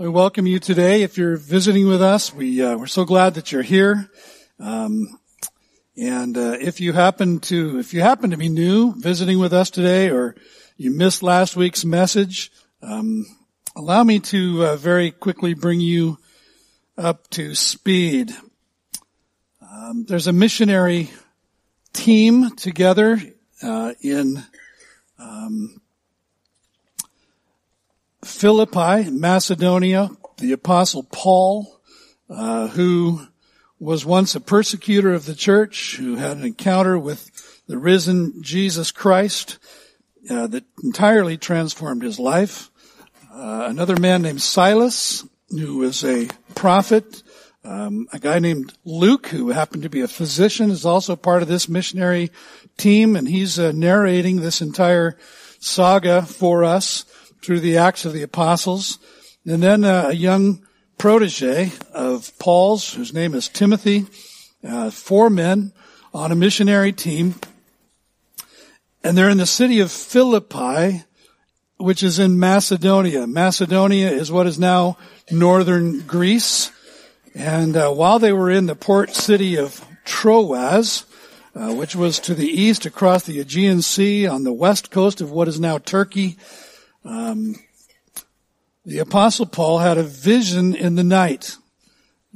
We welcome you today. If you're visiting with us, we uh, we're so glad that you're here. Um, and uh, if you happen to if you happen to be new visiting with us today, or you missed last week's message, um, allow me to uh, very quickly bring you up to speed. Um, there's a missionary team together uh, in um, Philippi, Macedonia, the apostle Paul, uh, who was once a persecutor of the church, who had an encounter with the risen Jesus Christ uh, that entirely transformed his life. Uh, another man named Silas, who was a prophet. Um, a guy named Luke, who happened to be a physician, is also part of this missionary team, and he's uh, narrating this entire saga for us through the Acts of the Apostles. And then uh, a young protege of Paul's, whose name is Timothy, uh, four men on a missionary team. And they're in the city of Philippi, which is in Macedonia. Macedonia is what is now northern Greece. And uh, while they were in the port city of Troas, uh, which was to the east across the Aegean Sea on the west coast of what is now Turkey, um, the apostle Paul had a vision in the night,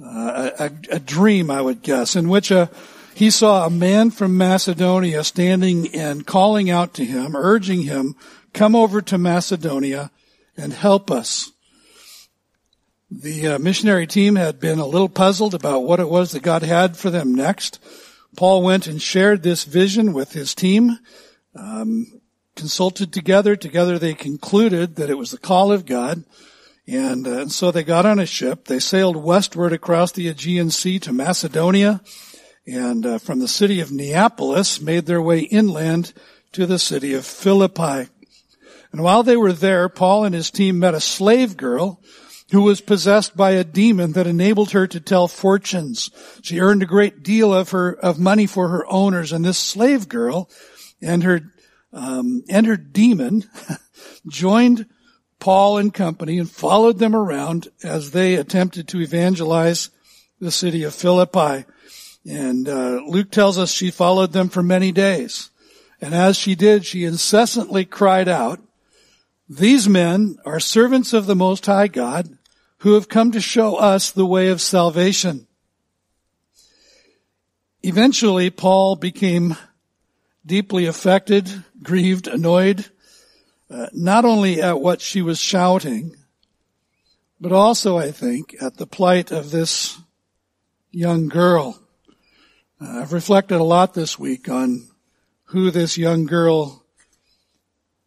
uh, a, a, dream, I would guess, in which a, uh, he saw a man from Macedonia standing and calling out to him, urging him, come over to Macedonia and help us. The uh, missionary team had been a little puzzled about what it was that God had for them next. Paul went and shared this vision with his team. Um, consulted together. Together they concluded that it was the call of God. And, uh, so they got on a ship. They sailed westward across the Aegean Sea to Macedonia and uh, from the city of Neapolis made their way inland to the city of Philippi. And while they were there, Paul and his team met a slave girl who was possessed by a demon that enabled her to tell fortunes. She earned a great deal of her, of money for her owners, and this slave girl and her um, entered demon, joined Paul and company and followed them around as they attempted to evangelize the city of Philippi. And uh, Luke tells us she followed them for many days. And as she did, she incessantly cried out, These men are servants of the Most High God who have come to show us the way of salvation. Eventually, Paul became deeply affected, grieved, annoyed, uh, not only at what she was shouting, but also, I think, at the plight of this young girl. Uh, I've reflected a lot this week on who this young girl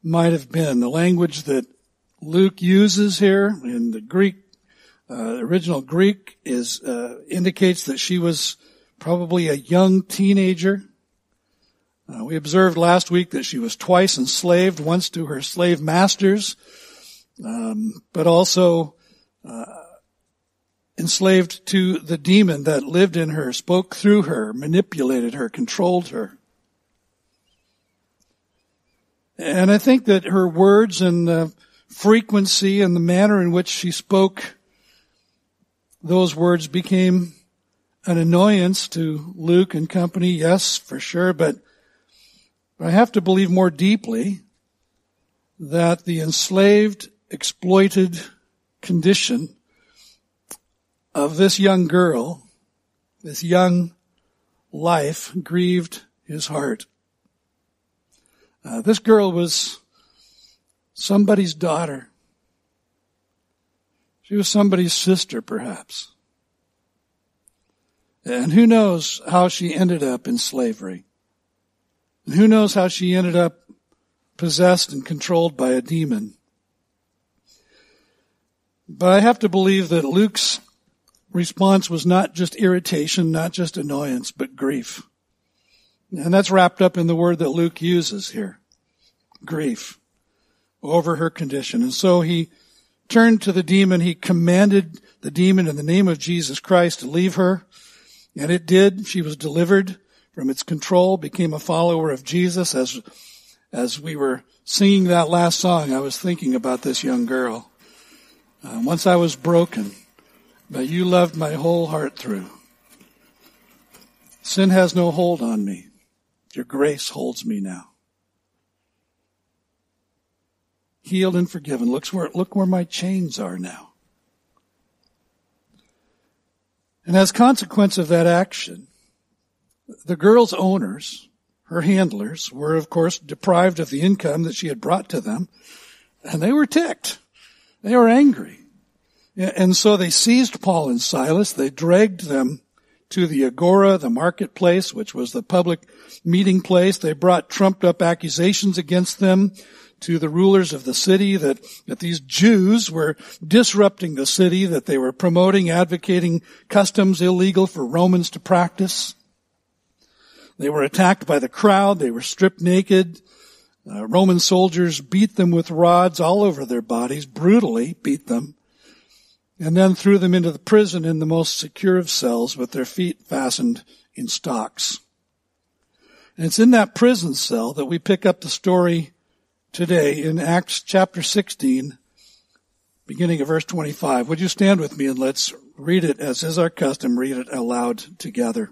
might have been. The language that Luke uses here in the Greek, uh, original Greek is, uh, indicates that she was probably a young teenager. Uh, we observed last week that she was twice enslaved, once to her slave masters, um, but also uh, enslaved to the demon that lived in her, spoke through her, manipulated her, controlled her. And I think that her words and the frequency and the manner in which she spoke those words became an annoyance to Luke and company, yes, for sure, but but I have to believe more deeply that the enslaved, exploited condition of this young girl, this young life grieved his heart. Uh, this girl was somebody's daughter. She was somebody's sister, perhaps. And who knows how she ended up in slavery. And who knows how she ended up possessed and controlled by a demon. But I have to believe that Luke's response was not just irritation, not just annoyance, but grief. And that's wrapped up in the word that Luke uses here. Grief over her condition. And so he turned to the demon. He commanded the demon in the name of Jesus Christ to leave her. And it did. She was delivered from its control, became a follower of Jesus. As, as we were singing that last song, I was thinking about this young girl. Uh, once I was broken, but you loved my whole heart through. Sin has no hold on me. Your grace holds me now. Healed and forgiven. Look where, look where my chains are now. And as consequence of that action, the girl's owners, her handlers, were of course deprived of the income that she had brought to them, and they were ticked. They were angry. And so they seized Paul and Silas, they dragged them to the agora, the marketplace, which was the public meeting place. They brought trumped up accusations against them to the rulers of the city that, that these Jews were disrupting the city, that they were promoting, advocating customs illegal for Romans to practice. They were attacked by the crowd. They were stripped naked. Uh, Roman soldiers beat them with rods all over their bodies, brutally beat them, and then threw them into the prison in the most secure of cells with their feet fastened in stocks. And it's in that prison cell that we pick up the story today in Acts chapter 16, beginning of verse 25. Would you stand with me and let's read it as is our custom, read it aloud together.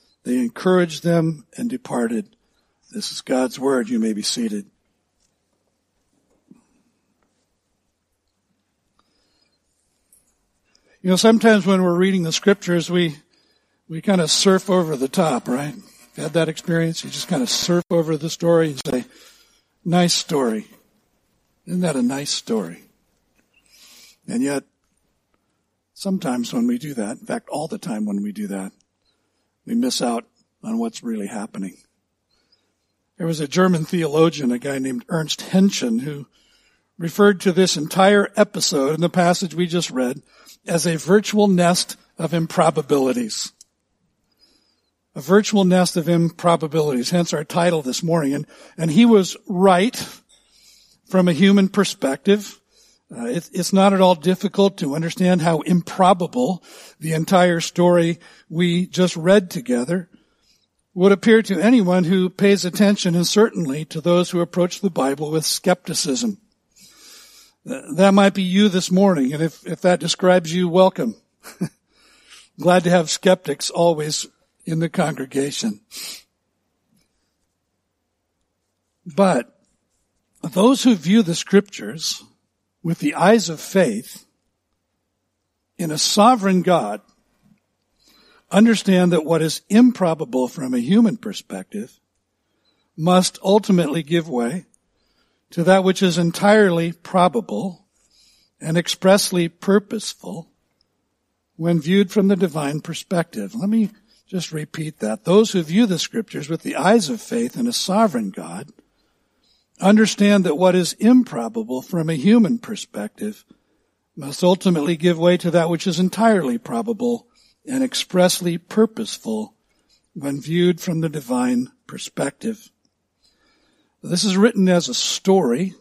they encouraged them and departed. This is God's word. You may be seated. You know, sometimes when we're reading the scriptures, we, we kind of surf over the top, right? You had that experience? You just kind of surf over the story and say, nice story. Isn't that a nice story? And yet, sometimes when we do that, in fact, all the time when we do that, we miss out on what's really happening. There was a German theologian, a guy named Ernst Haenchen, who referred to this entire episode in the passage we just read as a virtual nest of improbabilities a virtual nest of improbabilities, hence our title this morning. And, and he was right from a human perspective. Uh, it, it's not at all difficult to understand how improbable the entire story we just read together would appear to anyone who pays attention and certainly to those who approach the Bible with skepticism. Uh, that might be you this morning, and if, if that describes you, welcome. Glad to have skeptics always in the congregation. But those who view the scriptures with the eyes of faith in a sovereign God understand that what is improbable from a human perspective must ultimately give way to that which is entirely probable and expressly purposeful when viewed from the divine perspective. Let me just repeat that. Those who view the scriptures with the eyes of faith in a sovereign God understand that what is improbable from a human perspective must ultimately give way to that which is entirely probable and expressly purposeful when viewed from the divine perspective. This is written as a story.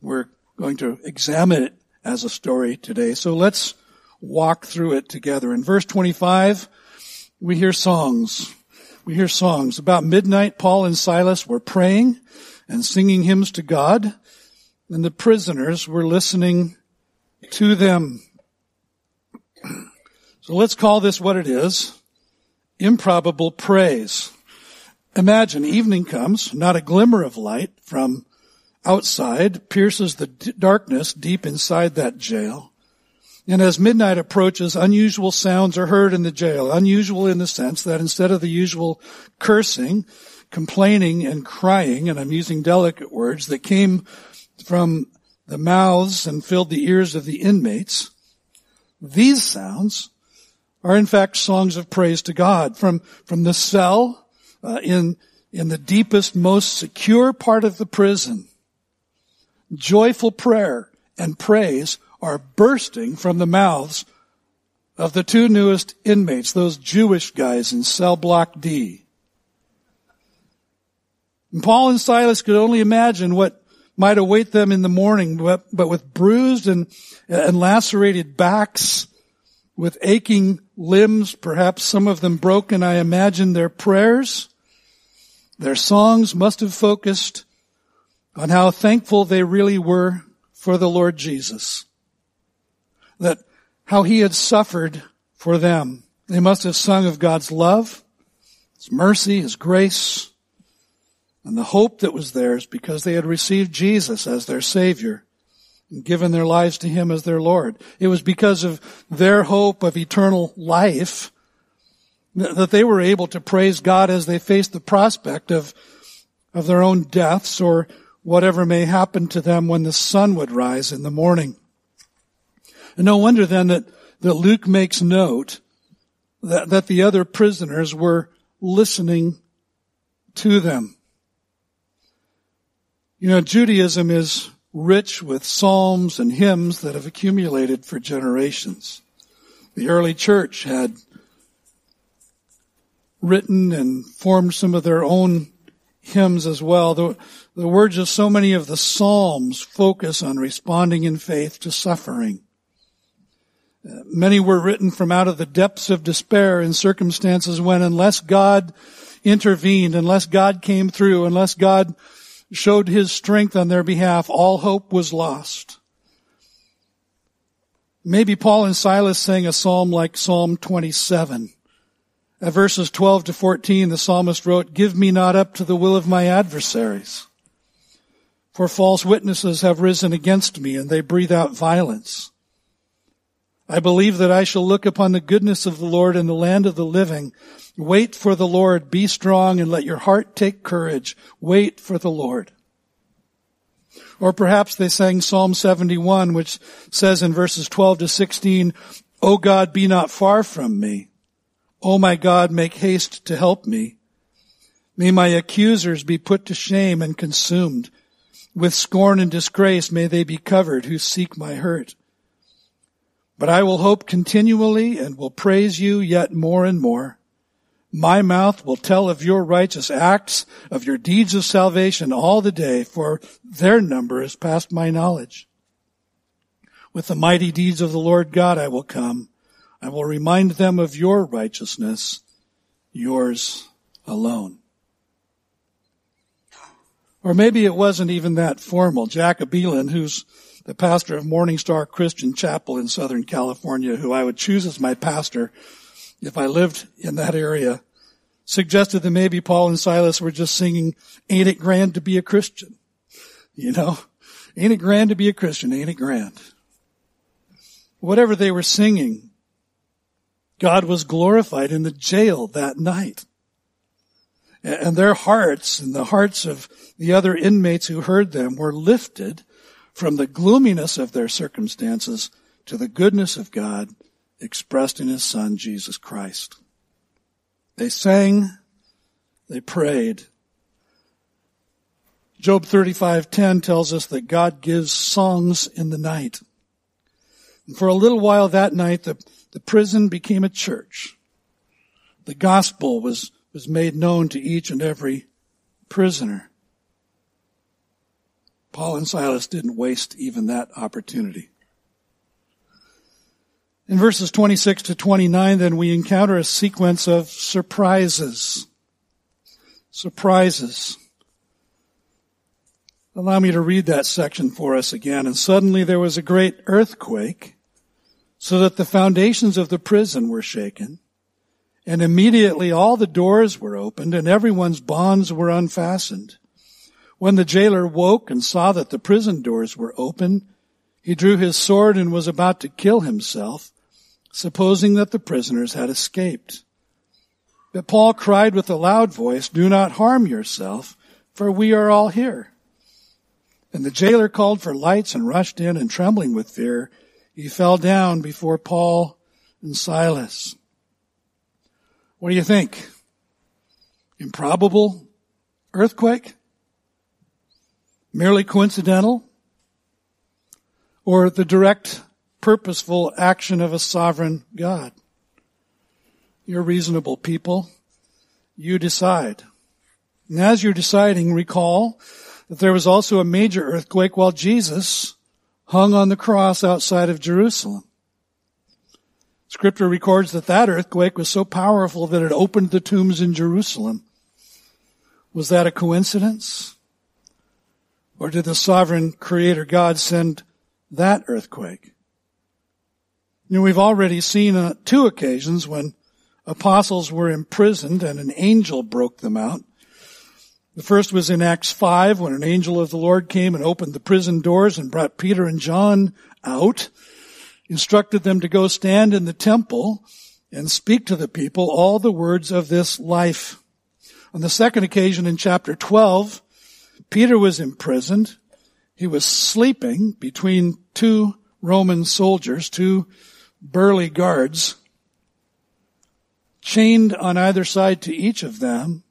We're going to examine it as a story today. So let's walk through it together. In verse 25, we hear songs. We hear songs. About midnight, Paul and Silas were praying and singing hymns to God, and the prisoners were listening to them. So let's call this what it is. Improbable praise. Imagine evening comes, not a glimmer of light from outside pierces the d- darkness deep inside that jail. And as midnight approaches, unusual sounds are heard in the jail. Unusual in the sense that instead of the usual cursing, complaining, and crying, and I'm using delicate words that came from the mouths and filled the ears of the inmates, these sounds are in fact songs of praise to God from, from the cell uh, in, in the deepest, most secure part of the prison. Joyful prayer and praise are bursting from the mouths of the two newest inmates, those Jewish guys in cell block D. And Paul and Silas could only imagine what might await them in the morning, but, but with bruised and, and lacerated backs, with aching limbs, perhaps some of them broken, I imagine their prayers, their songs must have focused on how thankful they really were for the Lord Jesus. That how he had suffered for them. They must have sung of God's love, His mercy, His grace, and the hope that was theirs because they had received Jesus as their Savior and given their lives to Him as their Lord. It was because of their hope of eternal life that they were able to praise God as they faced the prospect of, of their own deaths or whatever may happen to them when the sun would rise in the morning. And no wonder then that, that Luke makes note that, that the other prisoners were listening to them. You know, Judaism is rich with psalms and hymns that have accumulated for generations. The early church had written and formed some of their own hymns as well. The, the words of so many of the Psalms focus on responding in faith to suffering. Uh, many were written from out of the depths of despair in circumstances when unless God intervened, unless God came through, unless God showed his strength on their behalf, all hope was lost. Maybe Paul and Silas sang a psalm like Psalm 27. At verses 12 to 14, the psalmist wrote, Give me not up to the will of my adversaries. For false witnesses have risen against me and they breathe out violence. I believe that I shall look upon the goodness of the Lord in the land of the living. Wait for the Lord. Be strong and let your heart take courage. Wait for the Lord. Or perhaps they sang Psalm 71, which says in verses 12 to 16, O God, be not far from me. O my God, make haste to help me. May my accusers be put to shame and consumed. With scorn and disgrace may they be covered who seek my hurt. But I will hope continually and will praise you yet more and more. My mouth will tell of your righteous acts, of your deeds of salvation all the day, for their number is past my knowledge. With the mighty deeds of the Lord God I will come. I will remind them of your righteousness, yours alone. Or maybe it wasn't even that formal. Jack Abeelen, who's the pastor of Morning Star Christian Chapel in Southern California, who I would choose as my pastor if I lived in that area, suggested that maybe Paul and Silas were just singing, ain't it grand to be a Christian? You know, ain't it grand to be a Christian? Ain't it grand? Whatever they were singing, God was glorified in the jail that night. And their hearts and the hearts of the other inmates who heard them were lifted from the gloominess of their circumstances to the goodness of God expressed in his son, Jesus Christ. They sang, they prayed. Job 35:10 tells us that God gives songs in the night. And for a little while that night, the, the prison became a church. The gospel was, was made known to each and every prisoner. Paul and Silas didn't waste even that opportunity. In verses 26 to 29, then we encounter a sequence of surprises. Surprises. Allow me to read that section for us again. And suddenly there was a great earthquake so that the foundations of the prison were shaken. And immediately all the doors were opened and everyone's bonds were unfastened. When the jailer woke and saw that the prison doors were open, he drew his sword and was about to kill himself, supposing that the prisoners had escaped. But Paul cried with a loud voice, do not harm yourself, for we are all here. And the jailer called for lights and rushed in and trembling with fear, he fell down before Paul and Silas. What do you think? Improbable earthquake? Merely coincidental? Or the direct purposeful action of a sovereign God? You're reasonable people. You decide. And as you're deciding, recall that there was also a major earthquake while Jesus hung on the cross outside of Jerusalem. Scripture records that that earthquake was so powerful that it opened the tombs in Jerusalem. Was that a coincidence? Or did the sovereign creator God send that earthquake? You know, we've already seen on two occasions when apostles were imprisoned and an angel broke them out. The first was in Acts 5 when an angel of the Lord came and opened the prison doors and brought Peter and John out, instructed them to go stand in the temple and speak to the people all the words of this life. On the second occasion in chapter 12, Peter was imprisoned. He was sleeping between two Roman soldiers, two burly guards, chained on either side to each of them.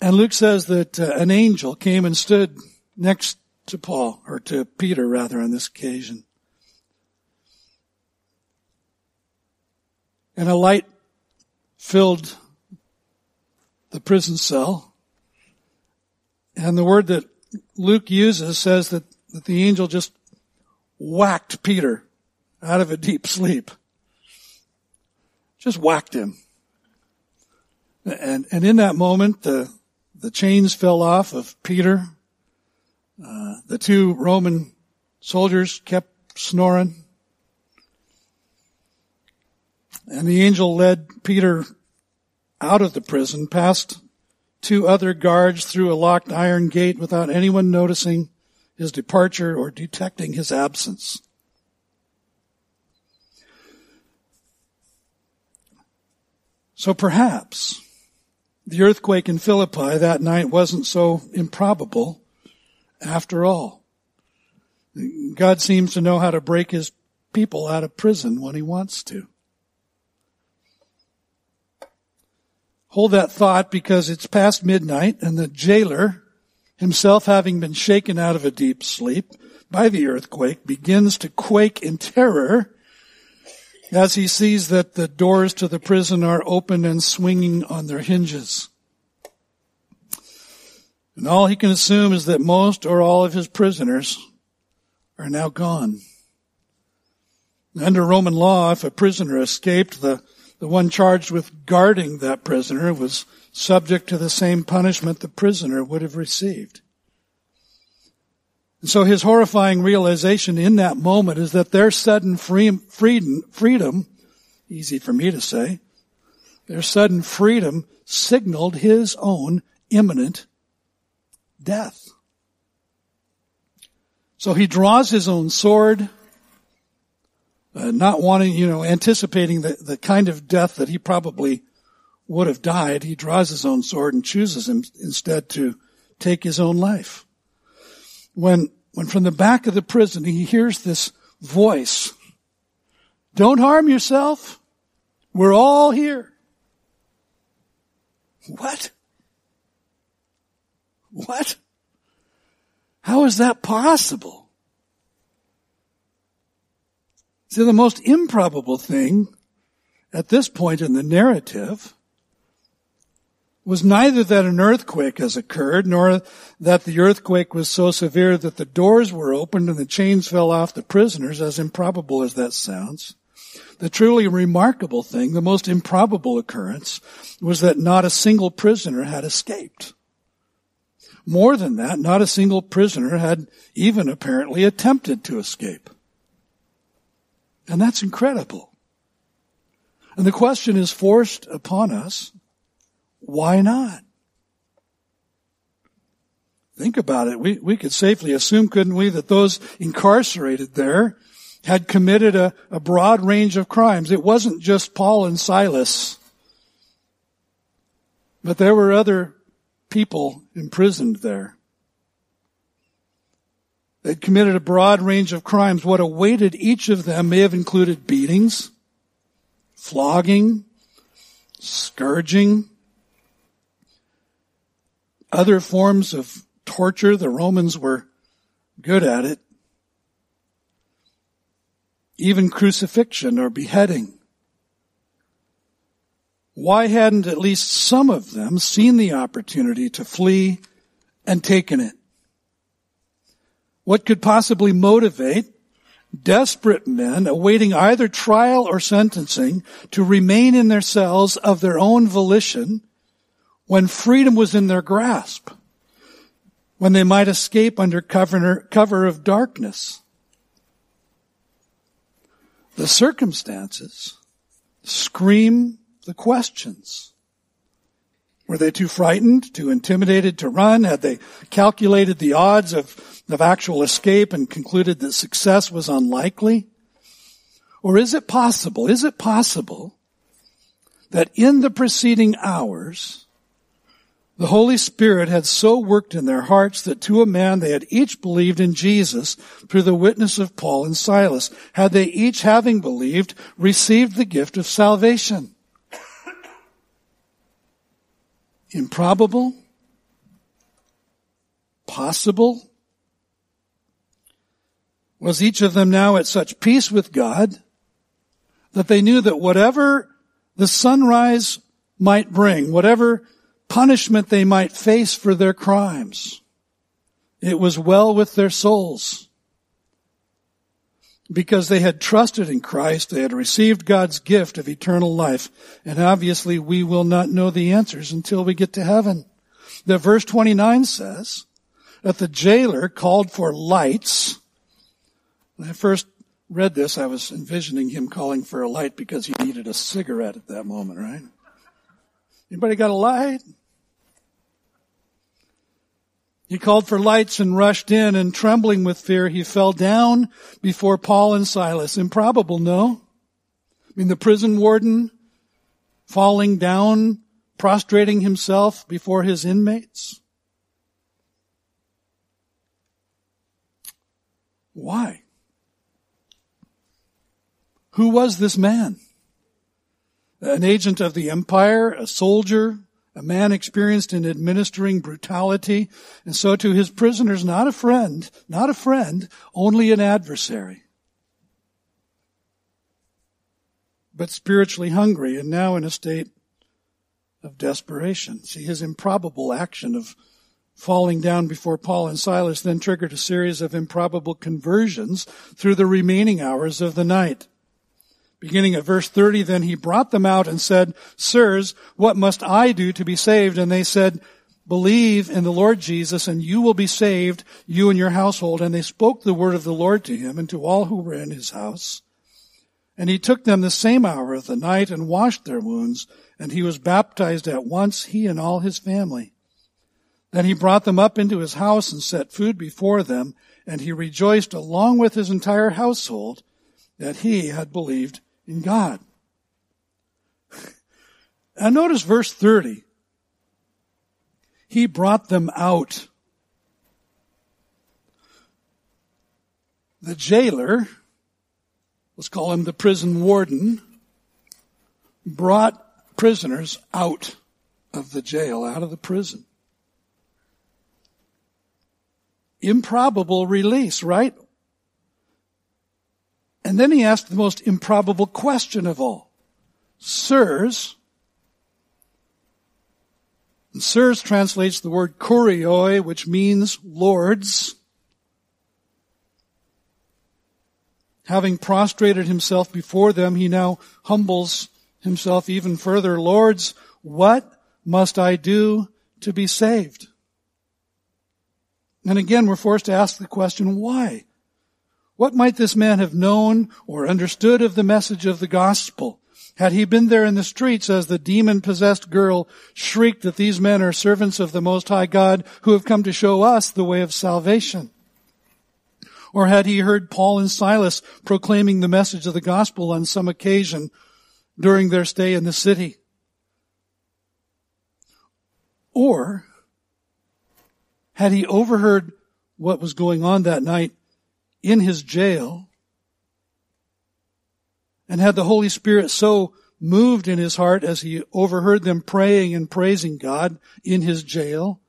And Luke says that uh, an angel came and stood next to Paul, or to Peter rather on this occasion. And a light filled the prison cell. And the word that Luke uses says that, that the angel just whacked Peter out of a deep sleep. Just whacked him. And, and in that moment, the, the chains fell off of Peter. Uh, the two Roman soldiers kept snoring. And the angel led Peter out of the prison, past two other guards through a locked iron gate without anyone noticing his departure or detecting his absence. So perhaps the earthquake in Philippi that night wasn't so improbable after all. God seems to know how to break his people out of prison when he wants to. Hold that thought because it's past midnight and the jailer, himself having been shaken out of a deep sleep by the earthquake, begins to quake in terror as he sees that the doors to the prison are open and swinging on their hinges. And all he can assume is that most or all of his prisoners are now gone. Under Roman law, if a prisoner escaped, the the one charged with guarding that prisoner was subject to the same punishment the prisoner would have received. And so his horrifying realization in that moment is that their sudden freedom, freedom, easy for me to say, their sudden freedom signaled his own imminent death. So he draws his own sword, uh, not wanting, you know, anticipating the, the kind of death that he probably would have died, he draws his own sword and chooses him instead to take his own life. When, when from the back of the prison he hears this voice, don't harm yourself. We're all here. What? What? How is that possible? See, the most improbable thing at this point in the narrative was neither that an earthquake has occurred, nor that the earthquake was so severe that the doors were opened and the chains fell off the prisoners, as improbable as that sounds. The truly remarkable thing, the most improbable occurrence, was that not a single prisoner had escaped. More than that, not a single prisoner had even apparently attempted to escape. And that's incredible. And the question is forced upon us, why not? Think about it. We, we could safely assume, couldn't we, that those incarcerated there had committed a, a broad range of crimes. It wasn't just Paul and Silas, but there were other people imprisoned there. They'd committed a broad range of crimes. What awaited each of them may have included beatings, flogging, scourging, other forms of torture. The Romans were good at it. Even crucifixion or beheading. Why hadn't at least some of them seen the opportunity to flee and taken it? What could possibly motivate desperate men awaiting either trial or sentencing to remain in their cells of their own volition when freedom was in their grasp, when they might escape under cover, of darkness? The circumstances scream the questions. Were they too frightened, too intimidated to run? Had they calculated the odds of, of actual escape and concluded that success was unlikely? Or is it possible, is it possible that in the preceding hours, the Holy Spirit had so worked in their hearts that to a man they had each believed in Jesus through the witness of Paul and Silas. Had they each having believed received the gift of salvation? Improbable? Possible? Was each of them now at such peace with God that they knew that whatever the sunrise might bring, whatever punishment they might face for their crimes, it was well with their souls because they had trusted in Christ, they had received God's gift of eternal life. And obviously we will not know the answers until we get to heaven. The verse 29 says that the jailer called for lights. When I first read this, I was envisioning him calling for a light because he needed a cigarette at that moment, right? Anybody got a light? He called for lights and rushed in and trembling with fear, he fell down before Paul and Silas. Improbable, no? I mean, the prison warden falling down, prostrating himself before his inmates. Why? Who was this man? An agent of the empire, a soldier, a man experienced in administering brutality, and so to his prisoners, not a friend, not a friend, only an adversary. But spiritually hungry and now in a state of desperation. See, his improbable action of falling down before Paul and Silas then triggered a series of improbable conversions through the remaining hours of the night. Beginning at verse 30, then he brought them out and said, Sirs, what must I do to be saved? And they said, Believe in the Lord Jesus and you will be saved, you and your household. And they spoke the word of the Lord to him and to all who were in his house. And he took them the same hour of the night and washed their wounds, and he was baptized at once, he and all his family. Then he brought them up into his house and set food before them, and he rejoiced along with his entire household that he had believed in God. And notice verse 30. He brought them out. The jailer, let's call him the prison warden, brought prisoners out of the jail, out of the prison. Improbable release, right? And then he asked the most improbable question of all. Sirs, and sirs translates the word kurioi, which means lords. Having prostrated himself before them, he now humbles himself even further. Lords, what must I do to be saved? And again, we're forced to ask the question, why? What might this man have known or understood of the message of the gospel? Had he been there in the streets as the demon possessed girl shrieked that these men are servants of the Most High God who have come to show us the way of salvation? Or had he heard Paul and Silas proclaiming the message of the gospel on some occasion during their stay in the city? Or had he overheard what was going on that night in his jail and had the Holy Spirit so moved in his heart as he overheard them praying and praising God in his jail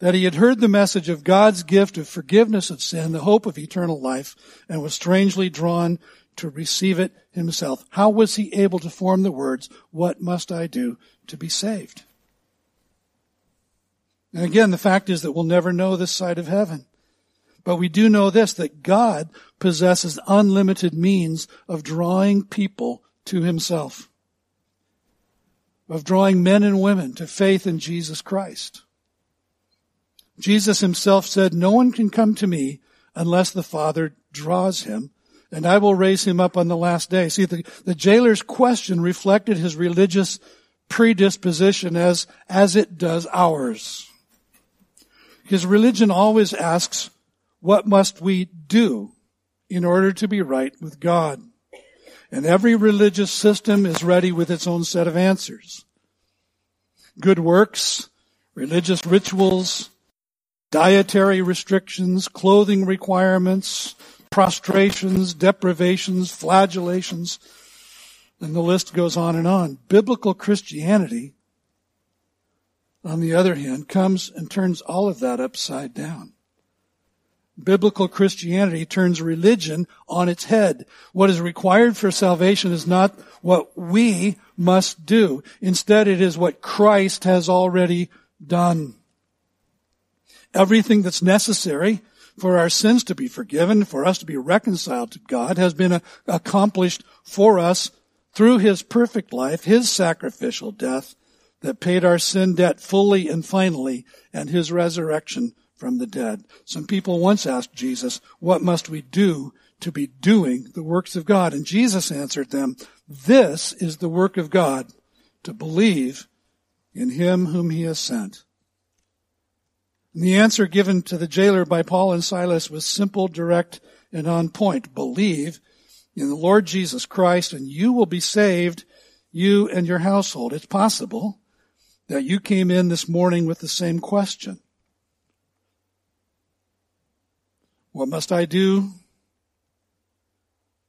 that he had heard the message of God's gift of forgiveness of sin, the hope of eternal life, and was strangely drawn to receive it himself. How was he able to form the words, what must I do to be saved? And again, the fact is that we'll never know this side of heaven. But we do know this, that God possesses unlimited means of drawing people to himself. Of drawing men and women to faith in Jesus Christ. Jesus himself said, no one can come to me unless the Father draws him, and I will raise him up on the last day. See, the, the jailer's question reflected his religious predisposition as, as it does ours. His religion always asks, what must we do in order to be right with God? And every religious system is ready with its own set of answers. Good works, religious rituals, dietary restrictions, clothing requirements, prostrations, deprivations, flagellations, and the list goes on and on. Biblical Christianity, on the other hand, comes and turns all of that upside down. Biblical Christianity turns religion on its head. What is required for salvation is not what we must do. Instead, it is what Christ has already done. Everything that's necessary for our sins to be forgiven, for us to be reconciled to God, has been uh, accomplished for us through His perfect life, His sacrificial death that paid our sin debt fully and finally, and His resurrection from the dead. Some people once asked Jesus, what must we do to be doing the works of God? And Jesus answered them, this is the work of God, to believe in him whom he has sent. And the answer given to the jailer by Paul and Silas was simple, direct, and on point. Believe in the Lord Jesus Christ and you will be saved, you and your household. It's possible that you came in this morning with the same question. What must I do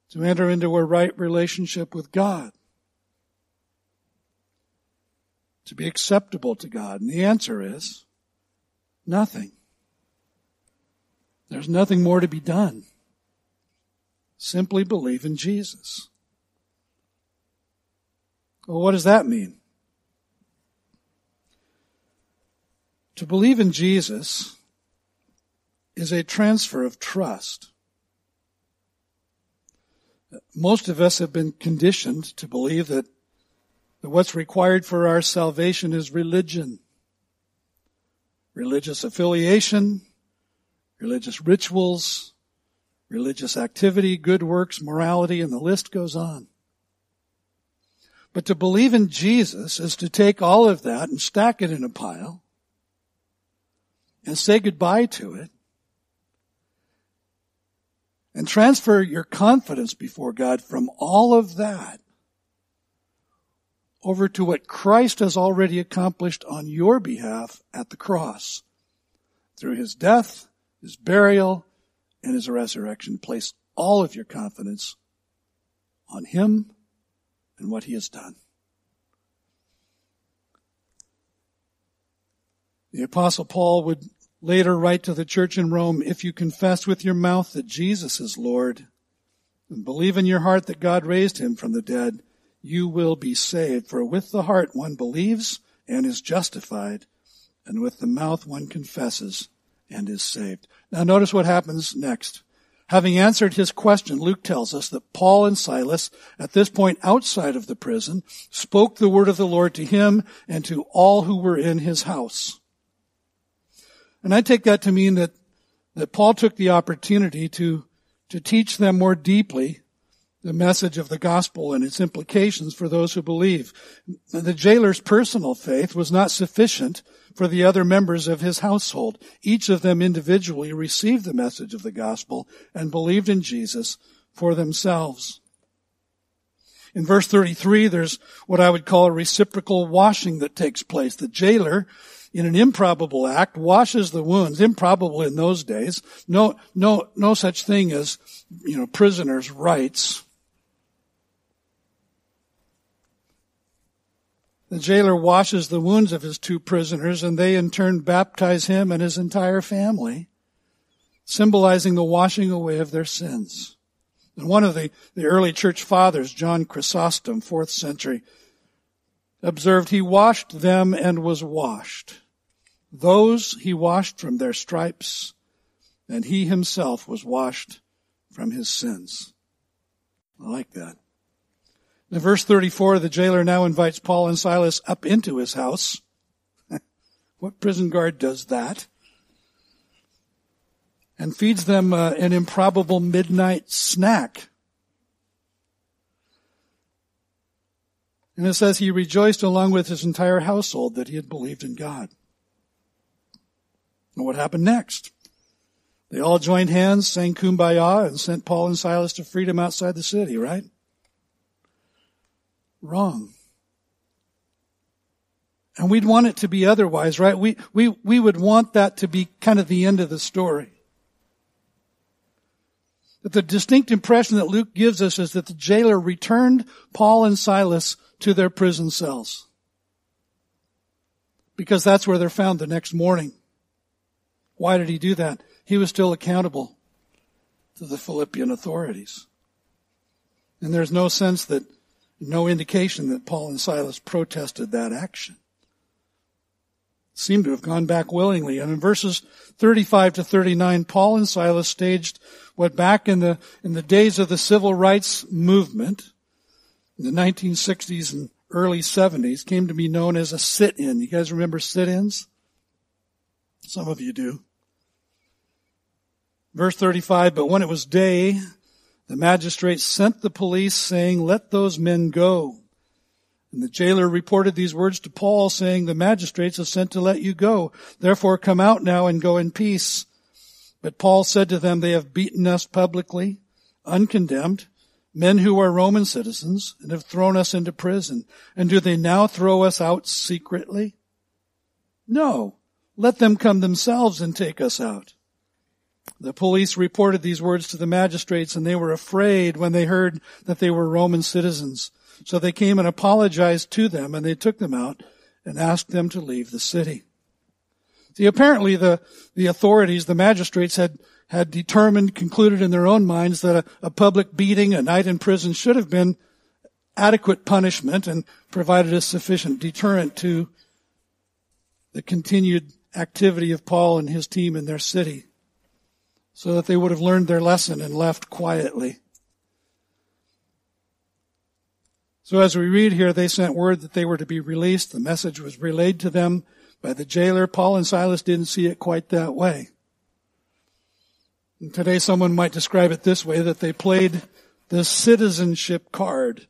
to enter into a right relationship with God? To be acceptable to God? And the answer is nothing. There's nothing more to be done. Simply believe in Jesus. Well, what does that mean? To believe in Jesus is a transfer of trust. Most of us have been conditioned to believe that, that what's required for our salvation is religion, religious affiliation, religious rituals, religious activity, good works, morality, and the list goes on. But to believe in Jesus is to take all of that and stack it in a pile and say goodbye to it and transfer your confidence before God from all of that over to what Christ has already accomplished on your behalf at the cross. Through his death, his burial, and his resurrection, place all of your confidence on him and what he has done. The apostle Paul would later write to the church in Rome, if you confess with your mouth that Jesus is Lord and believe in your heart that God raised him from the dead, you will be saved. For with the heart one believes and is justified, and with the mouth one confesses and is saved. Now notice what happens next. Having answered his question, Luke tells us that Paul and Silas, at this point outside of the prison, spoke the word of the Lord to him and to all who were in his house. And I take that to mean that, that Paul took the opportunity to, to teach them more deeply the message of the gospel and its implications for those who believe. The jailer's personal faith was not sufficient for the other members of his household. Each of them individually received the message of the gospel and believed in Jesus for themselves. In verse 33, there's what I would call a reciprocal washing that takes place. The jailer, in an improbable act, washes the wounds. Improbable in those days. No, no, no such thing as, you know, prisoners' rights. The jailer washes the wounds of his two prisoners and they in turn baptize him and his entire family, symbolizing the washing away of their sins. And one of the, the early church fathers, John Chrysostom, fourth century, observed he washed them and was washed. Those he washed from their stripes and he himself was washed from his sins. I like that. In verse 34, the jailer now invites Paul and Silas up into his house. what prison guard does that? And feeds them uh, an improbable midnight snack. And it says he rejoiced along with his entire household that he had believed in God. And what happened next? They all joined hands, sang kumbaya, and sent Paul and Silas to freedom outside the city, right? wrong. And we'd want it to be otherwise, right? We, we, we would want that to be kind of the end of the story. But the distinct impression that Luke gives us is that the jailer returned Paul and Silas to their prison cells. Because that's where they're found the next morning. Why did he do that? He was still accountable to the Philippian authorities. And there's no sense that no indication that Paul and Silas protested that action. Seem to have gone back willingly. And in verses 35 to 39, Paul and Silas staged what back in the, in the days of the civil rights movement, in the 1960s and early 70s, came to be known as a sit-in. You guys remember sit-ins? Some of you do. Verse 35, but when it was day, the magistrate sent the police saying, let those men go. And the jailer reported these words to Paul saying, the magistrates have sent to let you go. Therefore come out now and go in peace. But Paul said to them, they have beaten us publicly, uncondemned, men who are Roman citizens, and have thrown us into prison. And do they now throw us out secretly? No. Let them come themselves and take us out. The police reported these words to the magistrates and they were afraid when they heard that they were Roman citizens. So they came and apologized to them and they took them out and asked them to leave the city. See, apparently the, the authorities, the magistrates had, had determined, concluded in their own minds that a, a public beating, a night in prison should have been adequate punishment and provided a sufficient deterrent to the continued activity of Paul and his team in their city so that they would have learned their lesson and left quietly. So as we read here, they sent word that they were to be released. The message was relayed to them by the jailer. Paul and Silas didn't see it quite that way. And today someone might describe it this way, that they played the citizenship card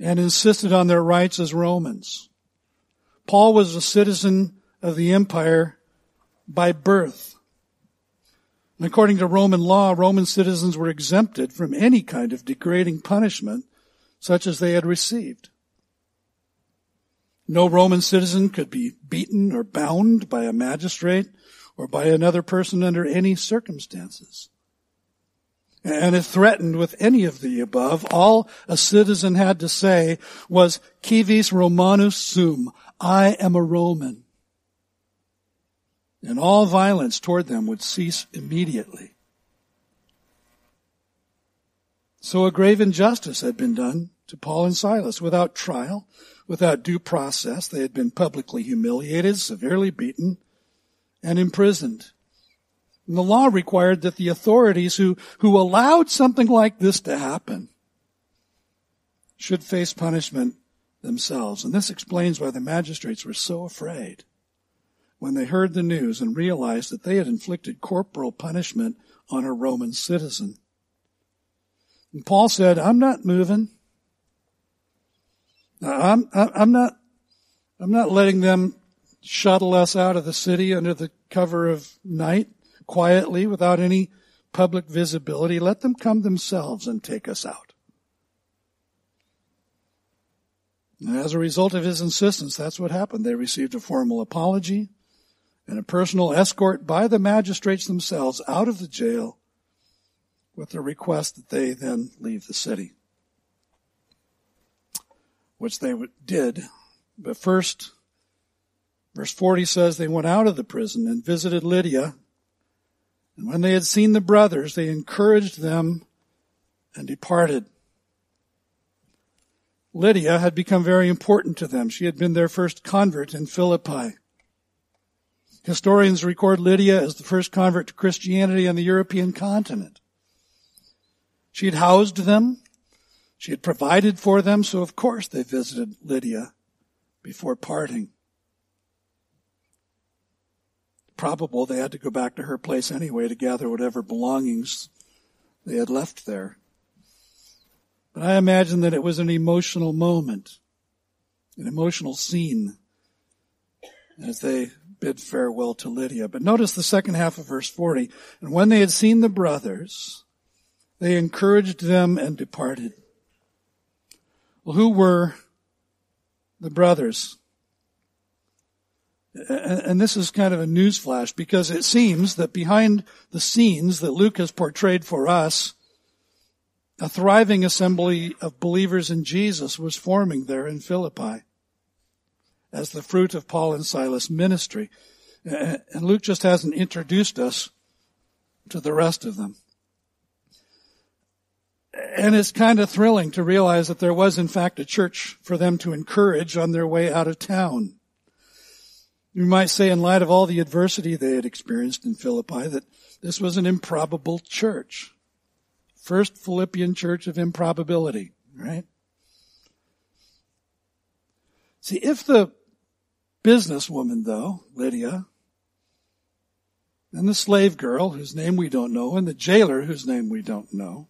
and insisted on their rights as Romans. Paul was a citizen of the empire by birth. And according to Roman law, Roman citizens were exempted from any kind of degrading punishment such as they had received. No Roman citizen could be beaten or bound by a magistrate or by another person under any circumstances. And if threatened with any of the above, all a citizen had to say was, Civis Romanus sum, I am a Roman. And all violence toward them would cease immediately. So a grave injustice had been done to Paul and Silas without trial, without due process. They had been publicly humiliated, severely beaten, and imprisoned. And the law required that the authorities who, who allowed something like this to happen should face punishment themselves. And this explains why the magistrates were so afraid when they heard the news and realized that they had inflicted corporal punishment on a Roman citizen. And Paul said, I'm not moving. I'm, I'm not, I'm not letting them shuttle us out of the city under the cover of night quietly without any public visibility. Let them come themselves and take us out. And as a result of his insistence, that's what happened. They received a formal apology and a personal escort by the magistrates themselves out of the jail with the request that they then leave the city. Which they did. But first, verse 40 says they went out of the prison and visited Lydia and when they had seen the brothers, they encouraged them and departed. Lydia had become very important to them. She had been their first convert in Philippi. Historians record Lydia as the first convert to Christianity on the European continent. She had housed them. She had provided for them, so of course they visited Lydia before parting probable they had to go back to her place anyway to gather whatever belongings they had left there. But I imagine that it was an emotional moment, an emotional scene as they bid farewell to Lydia. But notice the second half of verse 40. And when they had seen the brothers, they encouraged them and departed. Well, who were the brothers? and this is kind of a newsflash because it seems that behind the scenes that Luke has portrayed for us, a thriving assembly of believers in Jesus was forming there in Philippi as the fruit of Paul and Silas' ministry. And Luke just hasn't introduced us to the rest of them. And it's kind of thrilling to realize that there was in fact a church for them to encourage on their way out of town. You might say in light of all the adversity they had experienced in Philippi that this was an improbable church. First Philippian church of improbability, right? See, if the businesswoman though, Lydia, and the slave girl, whose name we don't know, and the jailer, whose name we don't know,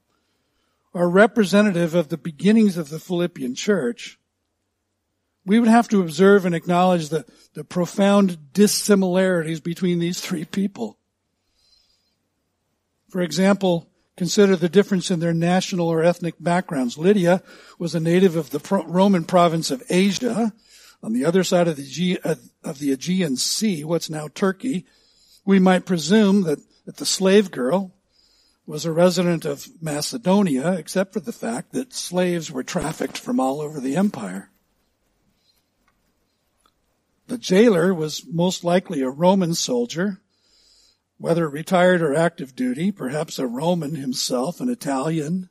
are representative of the beginnings of the Philippian church, we would have to observe and acknowledge the, the profound dissimilarities between these three people. For example, consider the difference in their national or ethnic backgrounds. Lydia was a native of the Roman province of Asia, on the other side of the, uh, of the Aegean Sea, what's now Turkey. We might presume that, that the slave girl was a resident of Macedonia, except for the fact that slaves were trafficked from all over the empire. The jailer was most likely a Roman soldier, whether retired or active duty, perhaps a Roman himself, an Italian.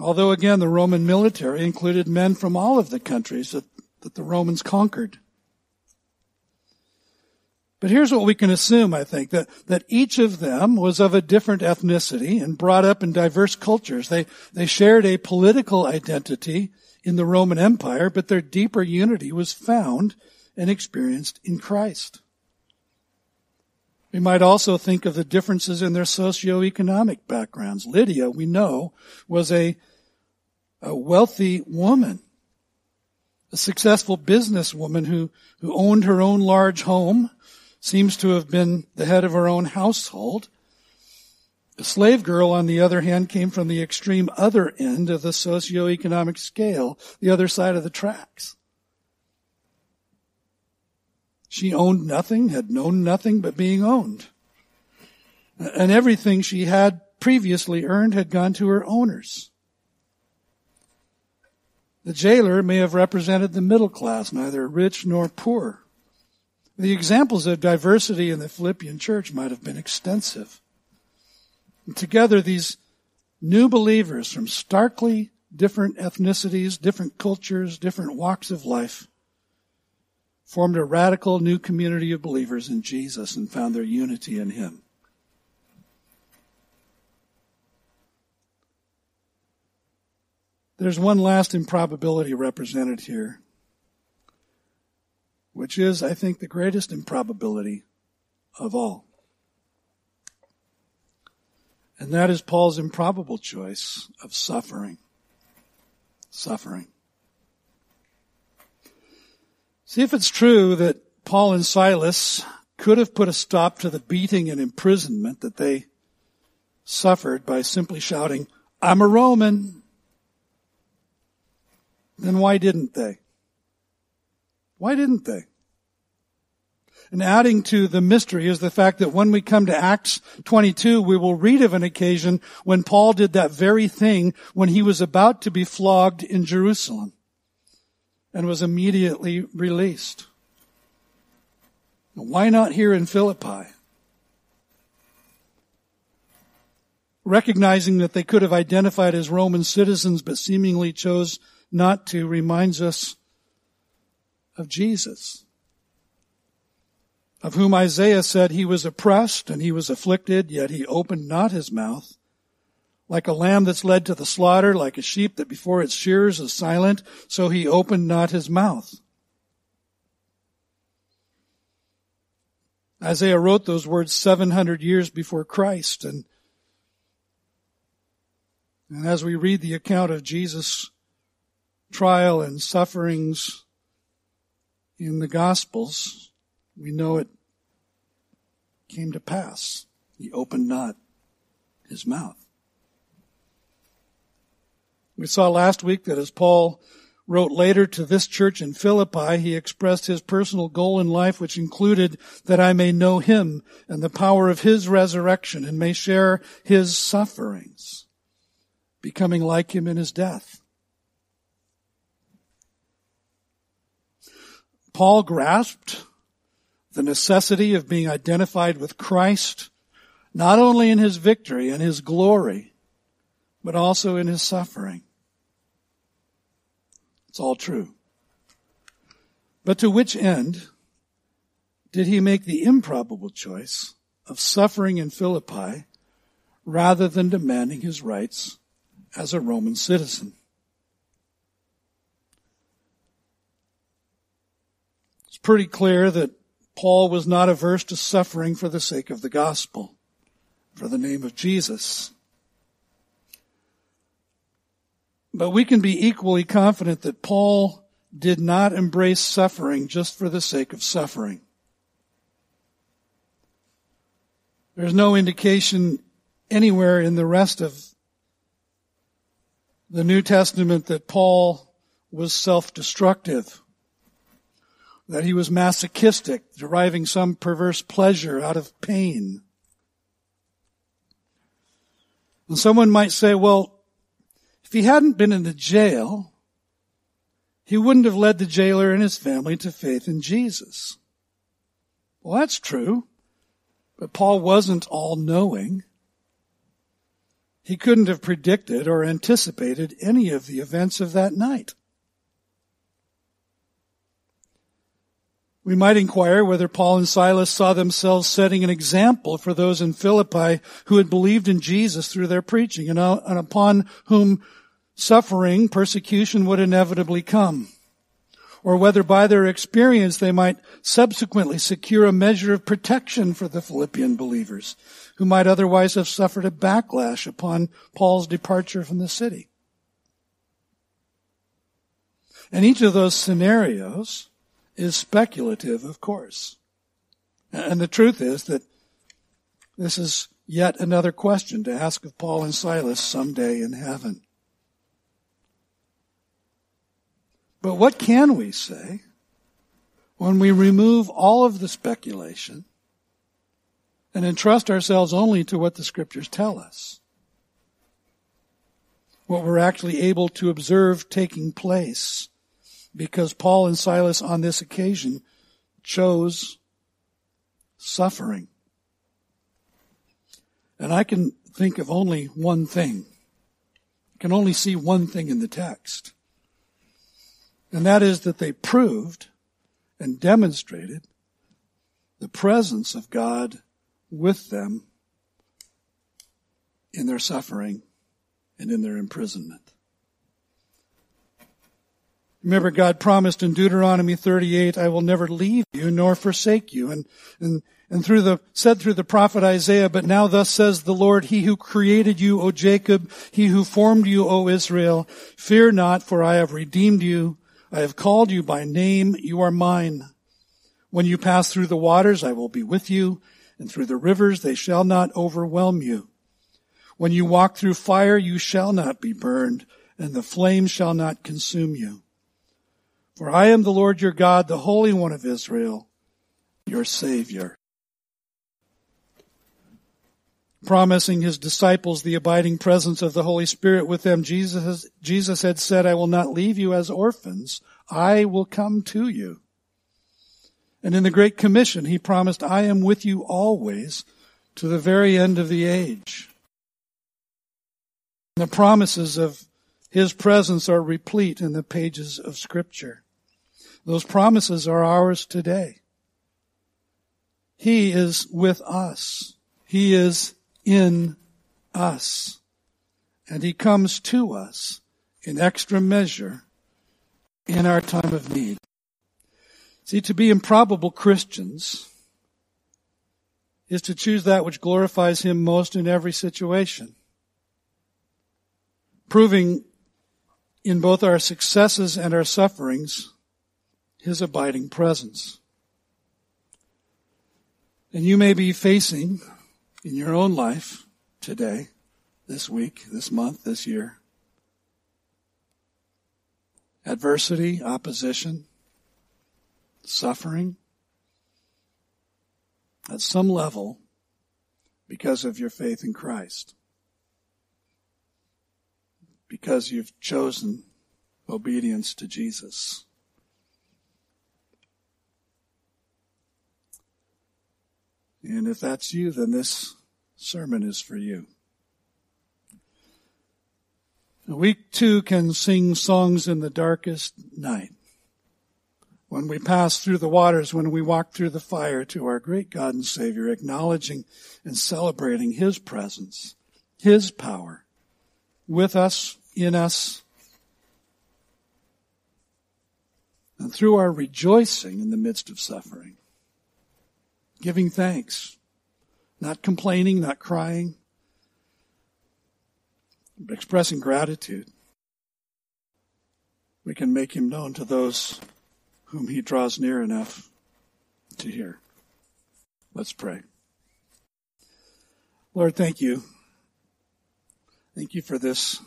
Although again, the Roman military included men from all of the countries that, that the Romans conquered. But here's what we can assume, I think, that, that each of them was of a different ethnicity and brought up in diverse cultures. They, they shared a political identity in the Roman Empire, but their deeper unity was found and experienced in Christ. We might also think of the differences in their socioeconomic backgrounds. Lydia, we know, was a, a wealthy woman, a successful businesswoman who, who owned her own large home, seems to have been the head of her own household, the slave girl, on the other hand, came from the extreme other end of the socioeconomic scale, the other side of the tracks. She owned nothing, had known nothing but being owned. And everything she had previously earned had gone to her owners. The jailer may have represented the middle class, neither rich nor poor. The examples of diversity in the Philippian church might have been extensive. And together, these new believers from starkly different ethnicities, different cultures, different walks of life formed a radical new community of believers in Jesus and found their unity in Him. There's one last improbability represented here, which is, I think, the greatest improbability of all. And that is Paul's improbable choice of suffering. Suffering. See if it's true that Paul and Silas could have put a stop to the beating and imprisonment that they suffered by simply shouting, I'm a Roman. Then why didn't they? Why didn't they? And adding to the mystery is the fact that when we come to Acts 22, we will read of an occasion when Paul did that very thing when he was about to be flogged in Jerusalem and was immediately released. Why not here in Philippi? Recognizing that they could have identified as Roman citizens but seemingly chose not to reminds us of Jesus, of whom Isaiah said he was oppressed and he was afflicted, yet he opened not his mouth like a lamb that's led to the slaughter, like a sheep that before its shears is silent, so he opened not his mouth. Isaiah wrote those words 700 years before Christ, and, and as we read the account of Jesus' trial and sufferings in the Gospels, we know it came to pass. He opened not his mouth. We saw last week that as Paul wrote later to this church in Philippi, he expressed his personal goal in life, which included that I may know him and the power of his resurrection and may share his sufferings, becoming like him in his death. Paul grasped the necessity of being identified with Christ, not only in his victory and his glory, but also in his suffering. It's all true. But to which end did he make the improbable choice of suffering in Philippi rather than demanding his rights as a Roman citizen? It's pretty clear that Paul was not averse to suffering for the sake of the gospel, for the name of Jesus. But we can be equally confident that Paul did not embrace suffering just for the sake of suffering. There's no indication anywhere in the rest of the New Testament that Paul was self-destructive, that he was masochistic, deriving some perverse pleasure out of pain. And someone might say, well, if he hadn't been in the jail, he wouldn't have led the jailer and his family to faith in Jesus. Well, that's true. But Paul wasn't all knowing. He couldn't have predicted or anticipated any of the events of that night. We might inquire whether Paul and Silas saw themselves setting an example for those in Philippi who had believed in Jesus through their preaching uh, and upon whom suffering, persecution would inevitably come. Or whether by their experience they might subsequently secure a measure of protection for the Philippian believers who might otherwise have suffered a backlash upon Paul's departure from the city. And each of those scenarios is speculative, of course. And the truth is that this is yet another question to ask of Paul and Silas someday in heaven. But what can we say? when we remove all of the speculation and entrust ourselves only to what the scriptures tell us. What we're actually able to observe taking place because Paul and Silas on this occasion chose suffering. And I can think of only one thing. I can only see one thing in the text. And that is that they proved and demonstrated the presence of God with them in their suffering and in their imprisonment. Remember God promised in Deuteronomy 38, I will never leave you nor forsake you. And, and, and through the, said through the prophet Isaiah, but now thus says the Lord, he who created you, O Jacob, he who formed you, O Israel, fear not, for I have redeemed you. I have called you by name. You are mine. When you pass through the waters, I will be with you, and through the rivers, they shall not overwhelm you. When you walk through fire, you shall not be burned, and the flame shall not consume you. For I am the Lord your God, the Holy One of Israel, your Savior. Promising his disciples the abiding presence of the Holy Spirit with them, Jesus, Jesus had said, I will not leave you as orphans. I will come to you. And in the Great Commission, he promised, I am with you always to the very end of the age. The promises of his presence are replete in the pages of scripture. Those promises are ours today. He is with us. He is in us. And He comes to us in extra measure in our time of need. See, to be improbable Christians is to choose that which glorifies Him most in every situation. Proving in both our successes and our sufferings his abiding presence. And you may be facing in your own life today, this week, this month, this year, adversity, opposition, suffering at some level because of your faith in Christ. Because you've chosen obedience to Jesus. And if that's you, then this sermon is for you. We too can sing songs in the darkest night. When we pass through the waters, when we walk through the fire to our great God and Savior, acknowledging and celebrating His presence, His power with us, in us, and through our rejoicing in the midst of suffering giving thanks, not complaining, not crying, but expressing gratitude. We can make him known to those whom he draws near enough to hear. Let's pray. Lord, thank you. Thank you for this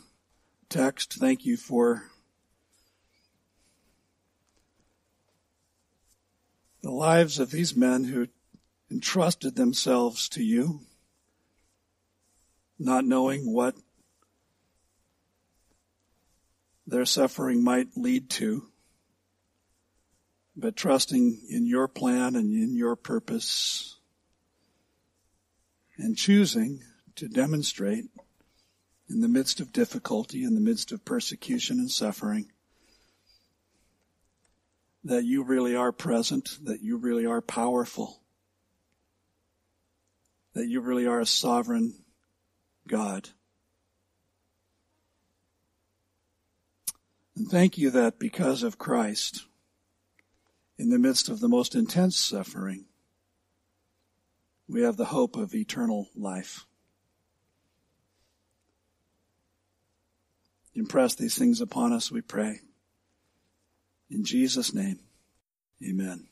text. Thank you for the lives of these men who entrusted themselves to you, not knowing what their suffering might lead to, but trusting in your plan and in your purpose and choosing to demonstrate in the midst of difficulty, in the midst of persecution and suffering, that you really are present, that you really are powerful, that you really are a sovereign God. And thank you that because of Christ, in the midst of the most intense suffering, we have the hope of eternal life. Impress these things upon us, we pray. In Jesus' name, amen.